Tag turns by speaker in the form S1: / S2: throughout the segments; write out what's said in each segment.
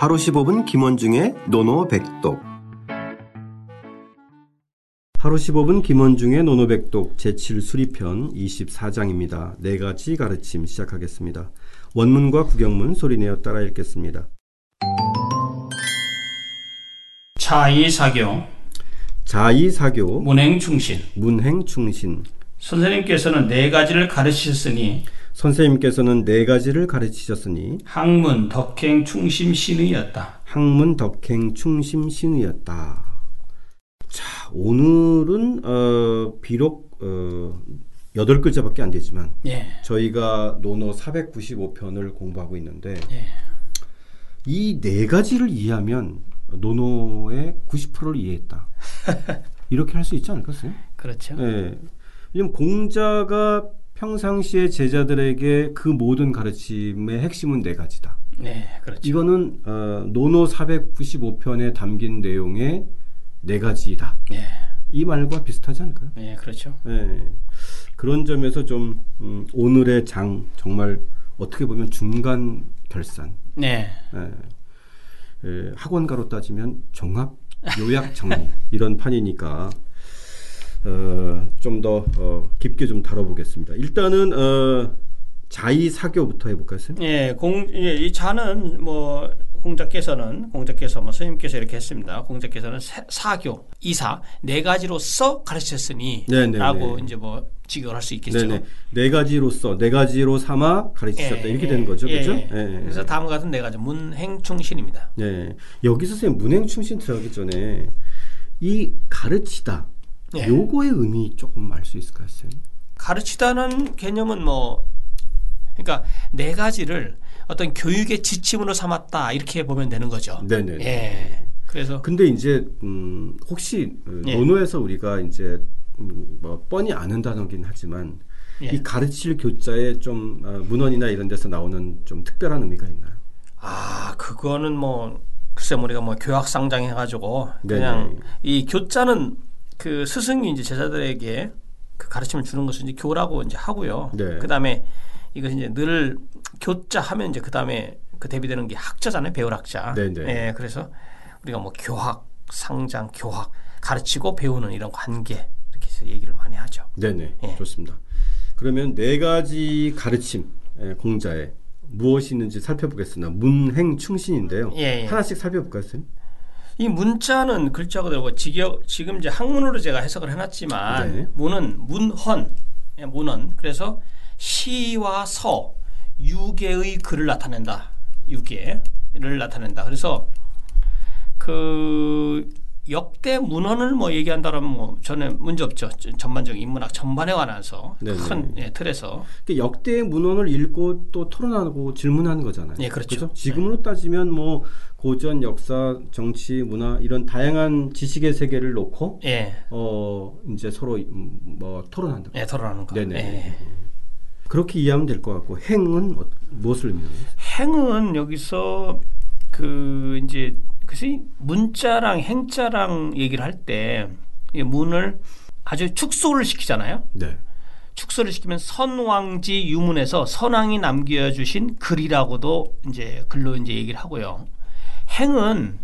S1: 하루 15분 김원중의 노노백독 하루 15분 김원중의 노노백독 제7수리편 24장입니다. 네 가지 가르침 시작하겠습니다. 원문과 구경문 소리내어 따라 읽겠습니다.
S2: 자의사교,
S1: 자의사교,
S2: 문행충신.
S1: 문행충신.
S2: 선생님께서는 네 가지를 가르치셨으니
S1: 선생님께서는 네 가지를 가르치셨으니
S2: 학문, 덕행, 충심, 신의였다.
S1: 학문, 덕행, 충심, 신의였다. 자, 오늘은 어, 비록 어, 8글자밖에 안 되지만
S2: 예,
S1: 저희가 노노 495편을 공부하고 있는데
S2: 예.
S1: 이네 가지를 이해하면 노노의 90%를 이해했다. 이렇게 할 수 있지 않을까요?
S2: 그렇죠.
S1: 예. 왜냐면 공자가 평상시에 제자들에게 그 모든 가르침의 핵심은 네 가지다.
S2: 네, 그렇죠.
S1: 이거는 어, 노노 495편에 담긴 내용의 네 가지다.
S2: 예,
S1: 이 말과 비슷하지 않을까요?
S2: 예, 그렇죠.
S1: 예. 그런 점에서 좀 음, 오늘의 장 정말 어떻게 보면 중간 결산.
S2: 네,
S1: 예. 예, 학원가로 따지면 종합 요약 정리 이런 판이니까 어, 좀더 어, 깊게 좀 다뤄보겠습니다. 일단은 어, 자의 사교부터 해볼까요? 쌤?
S2: 예, 공, 예, 이 자는 뭐 공자께서는 공자께서 뭐 스님께서 이렇게 했습니다. 공자께서는 사- 사교, 이사 네 가지로서 가르쳤으니
S1: 네네네.
S2: 라고 이제 뭐 직역할 수 있겠죠.
S1: 네네 네 가지로서 네 가지로 삼아 가르치셨다
S2: 예,
S1: 이렇게
S2: 예,
S1: 되는 거죠,
S2: 예,
S1: 그렇죠?
S2: 예. 그래서 다음과 같은 네 가지 문행충신입니다.
S1: 네. 여기서 선생님 문행충신 들어가기 전에 이 가르치다
S2: 예.
S1: 요거의 의미 조금 알 수 있을까요, 쌤?
S2: 가르치다는 개념은 뭐 그러니까 네 가지를 어떤 교육의 지침으로 삼았다 이렇게 보면 되는 거죠.
S1: 네네.
S2: 예. 그래서
S1: 근데 이제 음, 혹시 어,
S2: 예.
S1: 논어에서 우리가 이제 음, 뭐 뻔히 아는 단어긴 하지만
S2: 예.
S1: 이 가르칠 교자에 좀 어, 문헌이나 이런 데서 나오는 좀 특별한 의미가 있나요?
S2: 아 그거는 뭐 글쎄 우리가 뭐 교학 상장 해가지고
S1: 네네.
S2: 그냥 이 교자는 그 스승이 이제 제자들에게 그 가르침을 주는 것을 이제 교라고 이제 하고요.
S1: 네.
S2: 그 다음에 이것이 이제 늘 교자 하면 이제 그 다음에 그 대비되는 게 학자잖아요, 배울 학자.
S1: 네 네.
S2: 예, 그래서 우리가 뭐 교학, 상장, 교학 가르치고 배우는 이런 관계 이렇게 해서 얘기를 많이 하죠.
S1: 네 네.
S2: 예.
S1: 좋습니다. 그러면 네 가지 가르침 예, 공자에 무엇이 있는지 살펴보겠습니다. 문행 충신인데요.
S2: 예, 예.
S1: 하나씩 살펴볼까요, 쌤?
S2: 이 문자는 글자 그대로 직역 지금 이제 한문으로 제가 해석을 해놨지만
S1: 네.
S2: 문은 문헌, 예, 문헌. 그래서 시와 서 유계의 글을 나타낸다. 유계를 나타낸다. 그래서 그 역대 문헌을 뭐 얘기한다면 뭐 저는 문제 없죠. 전반적인 인문학 전반에 관해서
S1: 네네.
S2: 큰 예, 틀에서
S1: 그 역대 문헌을 읽고 또 토론하고 질문하는 거잖아요.
S2: 예, 그렇죠.
S1: 그죠? 지금으로 따지면 뭐 고전, 역사, 정치, 문화 이런 다양한 지식의 세계를 놓고
S2: 예,
S1: 어 이제 서로 음, 뭐 토론한다.
S2: 예 토론하는 거.
S1: 네네.
S2: 예.
S1: 그렇게 이해하면 될 것 같고 행은 어, 무엇을 의미하나요?
S2: 행은 여기서 그 이제 글쎄 문자랑 행자랑 얘기를 할 때 문을 아주 축소를 시키잖아요.
S1: 네.
S2: 축소를 시키면 선왕지 유문에서 선왕이 남겨주신 글이라고도 이제 글로 이제 얘기를 하고요. 행은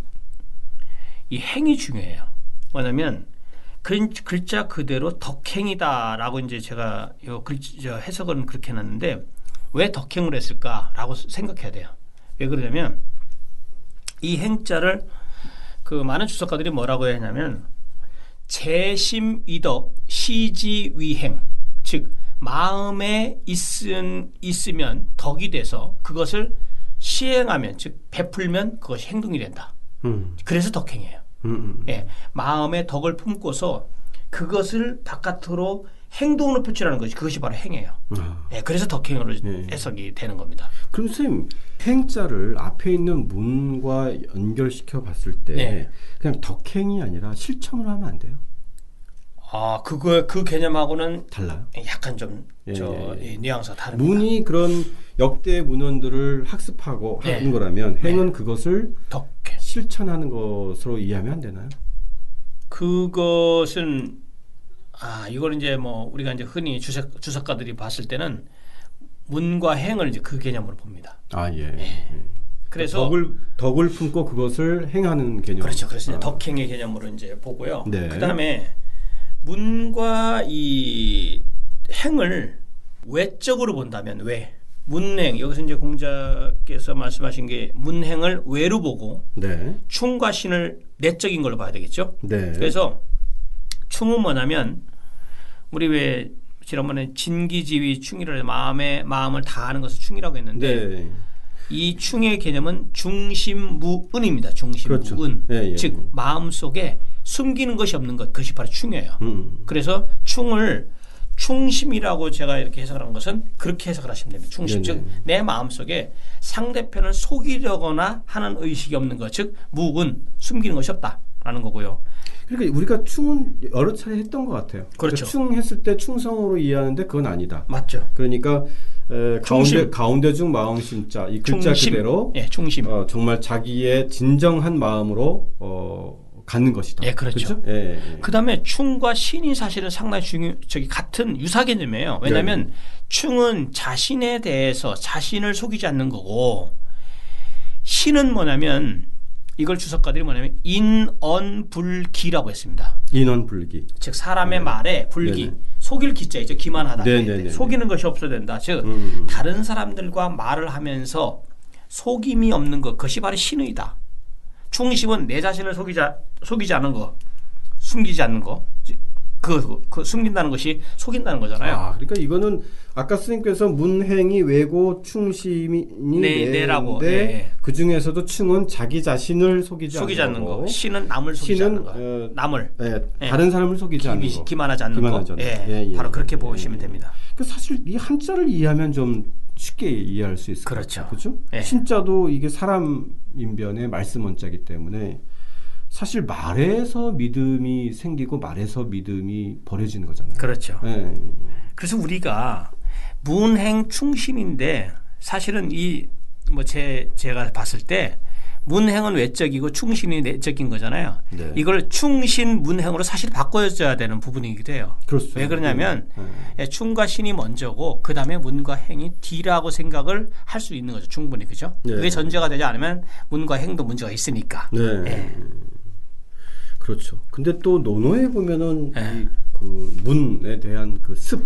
S2: 이 행이 중요해요. 뭐냐면 글, 글자 그대로 덕행이다라고 이제 제가 요 글자 해석은 그렇게 해놨는데 왜 덕행을 했을까라고 생각해야 돼요. 왜 그러냐면 이 행자를 그 많은 주석가들이 뭐라고 했냐면 재심이덕 시지위행 즉 마음에 있은 있으면 덕이 돼서 그것을 시행하면 즉 베풀면 그것이 행동이 된다.
S1: 음.
S2: 그래서 덕행이에요.
S1: 음, 음.
S2: 예, 마음의 덕을 품고서 그것을 바깥으로 행동으로 표출하는 것이 그것이 바로 행이에요.
S1: 아.
S2: 예, 그래서 덕행으로
S1: 네.
S2: 해석이 되는 겁니다.
S1: 그럼 선생님 행자를 앞에 있는 문과 연결시켜 봤을 때
S2: 네.
S1: 그냥 덕행이 아니라 실천을 하면 안 돼요?
S2: 아, 그거 그 개념하고는
S1: 달라요?
S2: 약간 좀
S1: 예,
S2: 저
S1: 예,
S2: 예, 뉘앙스가 다릅니다.
S1: 문이 그런 역대 문헌들을 학습하고
S2: 네.
S1: 하는 거라면 행은 그것을
S2: 덕행.
S1: 실천하는 것으로 이해하면 안 되나요?
S2: 그것은 아 이걸 이제 뭐 우리가 이제 흔히 주석 주석가들이 봤을 때는 문과 행을 이제 그 개념으로 봅니다.
S1: 아 예. 예.
S2: 그래서
S1: 덕을 덕을 품고 그것을 행하는 개념.
S2: 그렇죠. 이제
S1: 아.
S2: 덕행의 개념으로 이제 보고요.
S1: 네.
S2: 그 다음에 문과 이 행을 외적으로 본다면 왜 문행 여기서 이제 공자께서 말씀하신 게 문행을 외로 보고
S1: 네.
S2: 충과 신을 내적인 걸로 봐야 되겠죠.
S1: 네.
S2: 그래서 충은 뭐냐면 우리 왜 지난번에 진기지위 충이라 마음에 마음을 다하는 것을 충이라고 했는데
S1: 네.
S2: 이 충의 개념은 중심무은입니다. 중심무은.
S1: 그렇죠. 예, 예.
S2: 즉 마음 속에 숨기는 것이 없는 것 그것이 바로 충이에요.
S1: 음.
S2: 그래서 충을 충심이라고 제가 이렇게 해석한 것은 그렇게 해석을 하시면 됩니다. 충심
S1: 네네.
S2: 즉내 마음 속에 상대편을 속이려거나 하는 의식이 없는 것, 즉 무은 숨기는 것이 없다 라는 거고요.
S1: 그러니까 우리가 충은 여러 차례 했던 것 같아요.
S2: 그렇죠.
S1: 그러니까 충 했을 때 충성으로 이해하는데 그건 아니다.
S2: 맞죠?
S1: 그러니까 에, 가운데. 가운데 중 마음 심자 이 글자
S2: 충심.
S1: 그대로
S2: 예, 충심.
S1: 어, 정말 자기의 진정한 마음으로 어, 갖는 것이다.
S2: 예, 그렇죠.
S1: 그렇죠? 예, 예.
S2: 그다음에 충과 신이 사실은 상당히 중요 저기 같은 유사 개념이에요. 왜냐하면
S1: 네.
S2: 충은 자신에 대해서 자신을 속이지 않는 거고 신은 뭐냐면 이걸 주석가들이 뭐냐면 인언불기라고 했습니다.
S1: 인원 불기.
S2: 즉 사람의 말에 불기
S1: 네네.
S2: 속일 기자이죠. 기만하다.
S1: 네네네.
S2: 속이는 것이 없어야 된다. 즉
S1: 음.
S2: 다른 사람들과 말을 하면서 속임이 없는 것 그것이 바로 신의다. 충심은 내 자신을 속이지 속이지 않는 거, 숨기지 않는 거. 그, 그 숨긴다는 것이 속인다는 거잖아요.
S1: 아, 그러니까 이거는 아까 스님께서 문행이 외고 충심이
S2: 네, 내라고.
S1: 내인데
S2: 네.
S1: 그 중에서도 충은 자기 자신을 속이지,
S2: 속이지 않는 거. 신은 남을 속이지
S1: 신은
S2: 않는 거.
S1: 어,
S2: 남을
S1: 예,
S2: 예.
S1: 다른 사람을 속이지 않는 거.
S2: 기만하지 않는
S1: 기만하지
S2: 거. 예,
S1: 거. 예, 예,
S2: 바로 그렇게
S1: 예,
S2: 보시면
S1: 예.
S2: 됩니다.
S1: 그 사실 이 한자를 이해하면 좀 쉽게 이해할 수 있을
S2: 그렇죠.
S1: 것 같아요. 그렇죠?
S2: 예.
S1: 신자도 이게 사람 인변의 말씀 원자이기 때문에 사실 말에서 믿음이 생기고 말에서 믿음이 버려지는 거잖아요.
S2: 그렇죠.
S1: 예.
S2: 그래서 우리가 문행 충심인데 사실은 이 뭐 제 제가 봤을 때 문행은 외적이고 충신이 내적인 거잖아요.
S1: 네.
S2: 이걸 충신 문행으로 사실 바꿔줘야 되는 부분이기도 해요.
S1: 그렇습니다.
S2: 왜 그러냐면
S1: 예.
S2: 예, 충과 신이 먼저고 그 다음에 문과 행이 뒤라고 생각을 할 수 있는 거죠. 충분히 그죠?
S1: 네.
S2: 그게 전제가 되지 않으면 문과 행도 문제가 있으니까.
S1: 네.
S2: 예.
S1: 그렇죠. 근데 또 논어에 보면은
S2: 예.
S1: 이그 문에 대한 그 습,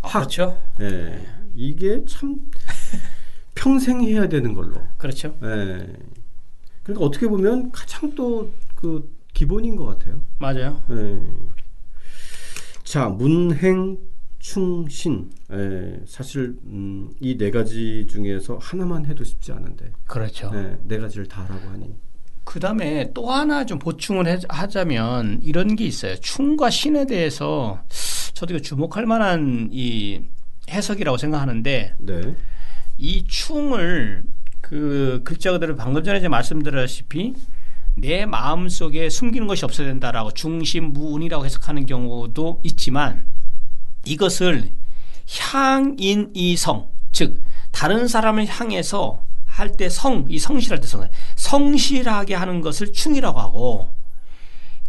S2: 아,
S1: 학,
S2: 그렇죠.
S1: 예. 이게 참 평생 해야 되는 걸로.
S2: 그렇죠.
S1: 예. 그러니까 어떻게 보면 가장 또 그 기본인 것 같아요.
S2: 맞아요.
S1: 예. 자, 문행, 충신. 예. 사실 음, 이 네 가지 중에서 하나만 해도 쉽지 않은데
S2: 그렇죠.
S1: 예, 네 가지를 다 하라고 하니.
S2: 그 다음에 또 하나 좀 보충을 해- 하자면 이런 게 있어요. 충과 신에 대해서 저도 주목할 만한 이 해석이라고 생각하는데
S1: 네.
S2: 이 충을 그 글자 그대로 방금 전에 제가 말씀드렸다시피 내 마음 속에 숨기는 것이 없어야 된다라고 중심 무운이라고 해석하는 경우도 있지만 이것을 향인이성 즉 다른 사람을 향해서 할 때 성 이 성실할 때 성, 성실하게 하는 것을 충이라고 하고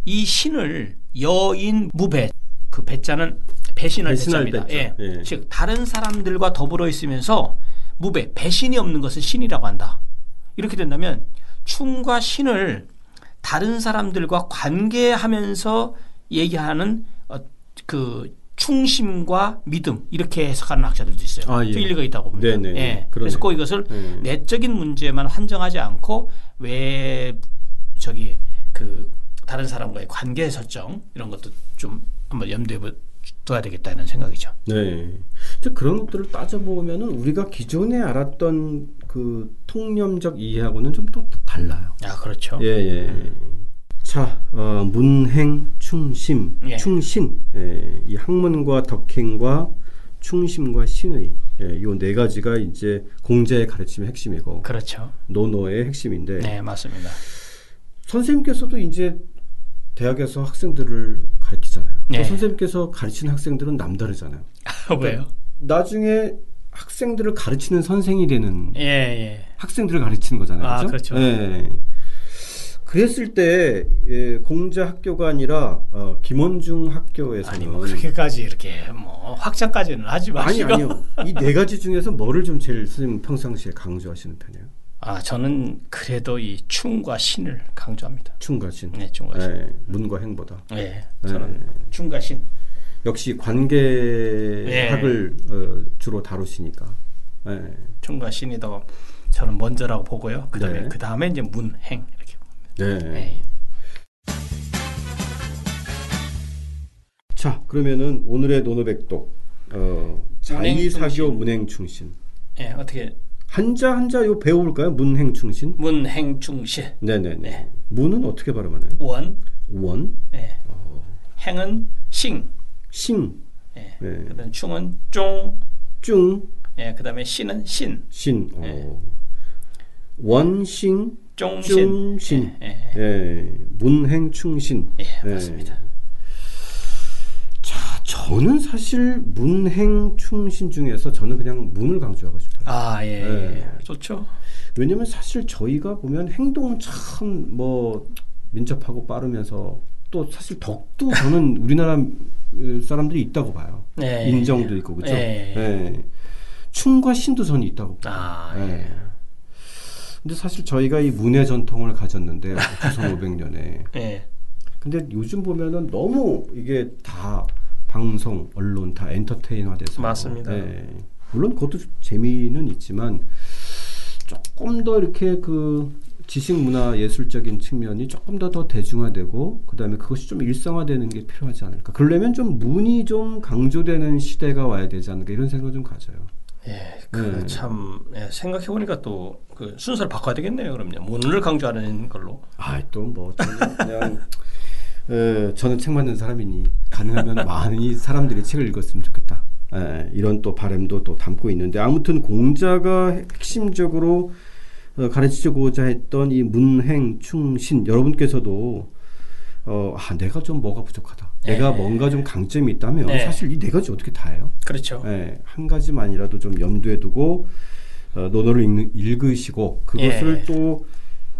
S2: 이 신을 여인 무배 그 배자는 배신할
S1: 배신할
S2: 배자입니다.
S1: 배자.
S2: 예.
S1: 예.
S2: 즉 다른 사람들과 더불어 있으면서 무배 배신이 없는 것을 신이라고 한다. 이렇게 된다면 충과 신을 다른 사람들과 관계하면서 얘기하는 어, 그 충심과 믿음 이렇게 해석하는 학자들도 있어요.
S1: 아, 예.
S2: 또 일리가 있다고 봅니다.
S1: 네네.
S2: 예.
S1: 그러네요.
S2: 그래서 꼭 이것을
S1: 예.
S2: 내적인 문제만 한정하지 않고 왜 저기 그 다른 사람과의 관계 설정 이런 것도 좀 한번 염두에 둬야 되겠다는 생각이죠.
S1: 네. 이제 그런 것들을 따져보면은 우리가 기존에 알았던 그 통념적 이해하고는 좀 또 달라요.
S2: 아 그렇죠.
S1: 예, 예. 자, 어, 문행, 충심,
S2: 예.
S1: 충신. 예, 이 학문과 덕행과 충심과 신의. 예, 요네 가지가 이제 공자의 가르침의 핵심이고
S2: 그렇죠.
S1: 노노의 핵심인데
S2: 네 맞습니다.
S1: 선생님께서도 이제 대학에서 학생들을 가르치잖아요. 그
S2: 네.
S1: 선생님께서 가르치는 학생들은 남다르잖아요.
S2: 왜요?
S1: 나중에 학생들을 가르치는 선생이 되는
S2: 예 예.
S1: 학생들을 가르치는 거잖아요.
S2: 아,
S1: 그렇죠?
S2: 그렇죠.
S1: 예. 그랬을 때 예, 공자 학교가 아니라 어, 김원중 학교에서는
S2: 아니 뭐 그렇게까지 이렇게 뭐 확장까지는 하지
S1: 아니
S2: 마시고
S1: 아니요. 이 네 가지 중에서 뭐를 좀 제일 선생님 평상시에 강조하시는 편이에요?
S2: 아 저는 그래도 이 충과 신을 강조합니다.
S1: 충과 신.
S2: 네, 충과 신.
S1: 예, 문과 행보다.
S2: 네, 저는 충과 신.
S1: 역시 관계학을 어, 주로 다루시니까. 예.
S2: 충과 신이 더 저는 먼저라고 보고요. 그다음에
S1: 네.
S2: 그 다음에 이제 문행.
S1: 네.
S2: 네.
S1: 자, 그러면은 오늘의 노노백독 어, 자이사교 문행충신.
S2: 네, 어떻게
S1: 한자 한자 요 배워볼까요? 문행충신.
S2: 문행충실
S1: 네네네.
S2: 네.
S1: 문은 어떻게 발음하나요?
S2: 원,
S1: 원,
S2: 네. 행은 싱,
S1: 싱,
S2: 네.
S1: 네.
S2: 그다음 충은 쫑,
S1: 중,
S2: 네. 그다음에 신은 신,
S1: 신. 어.
S2: 네.
S1: 원싱,
S2: 쫑신.
S1: 중신.
S2: 네.
S1: 예, 문행 충신.
S2: 예,
S1: 예.
S2: 맞습니다.
S1: 자, 저는 사실 문행 충신 중에서 저는 그냥 문을 강조하고 싶어요.
S2: 아, 예,
S1: 네.
S2: 예. 좋죠.
S1: 왜냐면 사실 저희가 보면 행동은 참 뭐 민첩하고 빠르면서 또 사실 덕도 저는 우리나라 어, 사람들이 있다고 봐요.
S2: 네.
S1: 인정도 있고 그죠?
S2: 네.
S1: 예. 충과 신도 저는 있다고 봐요.
S2: 아,
S1: 예.
S2: 예.
S1: 근데 사실 저희가 이 문의 전통을 가졌는데 조선 500년에
S2: 예.
S1: 근데 요즘 보면은 너무 이게 다 방송, 언론 다 엔터테인화돼서
S2: 맞습니다.
S1: 예. 물론 그것도 재미는 있지만 조금 더 이렇게 그 지식 문화 예술적인 측면이 조금 더 더 대중화되고 그다음에 그것이 좀 일상화되는 게 필요하지 않을까. 그러려면 좀 문이 좀 강조되는 시대가 와야 되지 않을까 이런 생각을 좀 가져요.
S2: 예,
S1: 네.
S2: 그참 예, 생각해 보니까 또 그 순서를 바꿔야 되겠네요. 그럼요. 문을 강조하는 걸로.
S1: 아, 또뭐 저는 그냥 에, 저는 책 만든 사람이니 가능하면 많이 사람들이 책을 읽었으면 좋겠다. 에, 이런 또 바람도 또 담고 있는데 아무튼 공자가 핵심적으로 어, 가르치고자 했던 이 문행 충신 여러분께서도 어, 아, 내가 좀 뭐가 부족하다. 내가
S2: 네.
S1: 뭔가 좀 강점이 있다면
S2: 네.
S1: 사실 이 네 가지 어떻게 다 해요?
S2: 그렇죠.
S1: 예, 한 가지만이라도 좀 염두에 두고 어, 논어를 읽는, 읽으시고 그것을
S2: 예.
S1: 또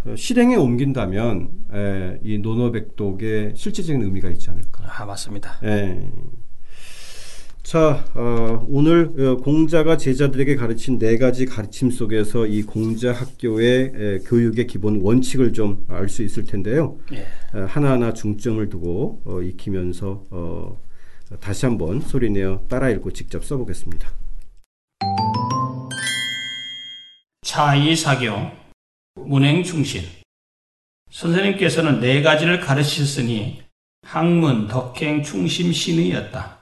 S1: 어, 실행에 옮긴다면 예, 이 논어백독에 실질적인 의미가 있지 않을까.
S2: 아, 맞습니다.
S1: 예. 자, 어, 오늘 어, 공자가 제자들에게 가르친 네 가지 가르침 속에서 이 공자 학교의 에, 교육의 기본 원칙을 좀 알 수 있을 텐데요.
S2: 예.
S1: 어, 하나하나 중점을 두고 어, 익히면서 어, 다시 한번 소리내어 따라 읽고 직접 써보겠습니다.
S2: 차이사교, 문행충신. 선생님께서는 네 가지를 가르치셨으니 학문, 덕행, 충심, 신의였다.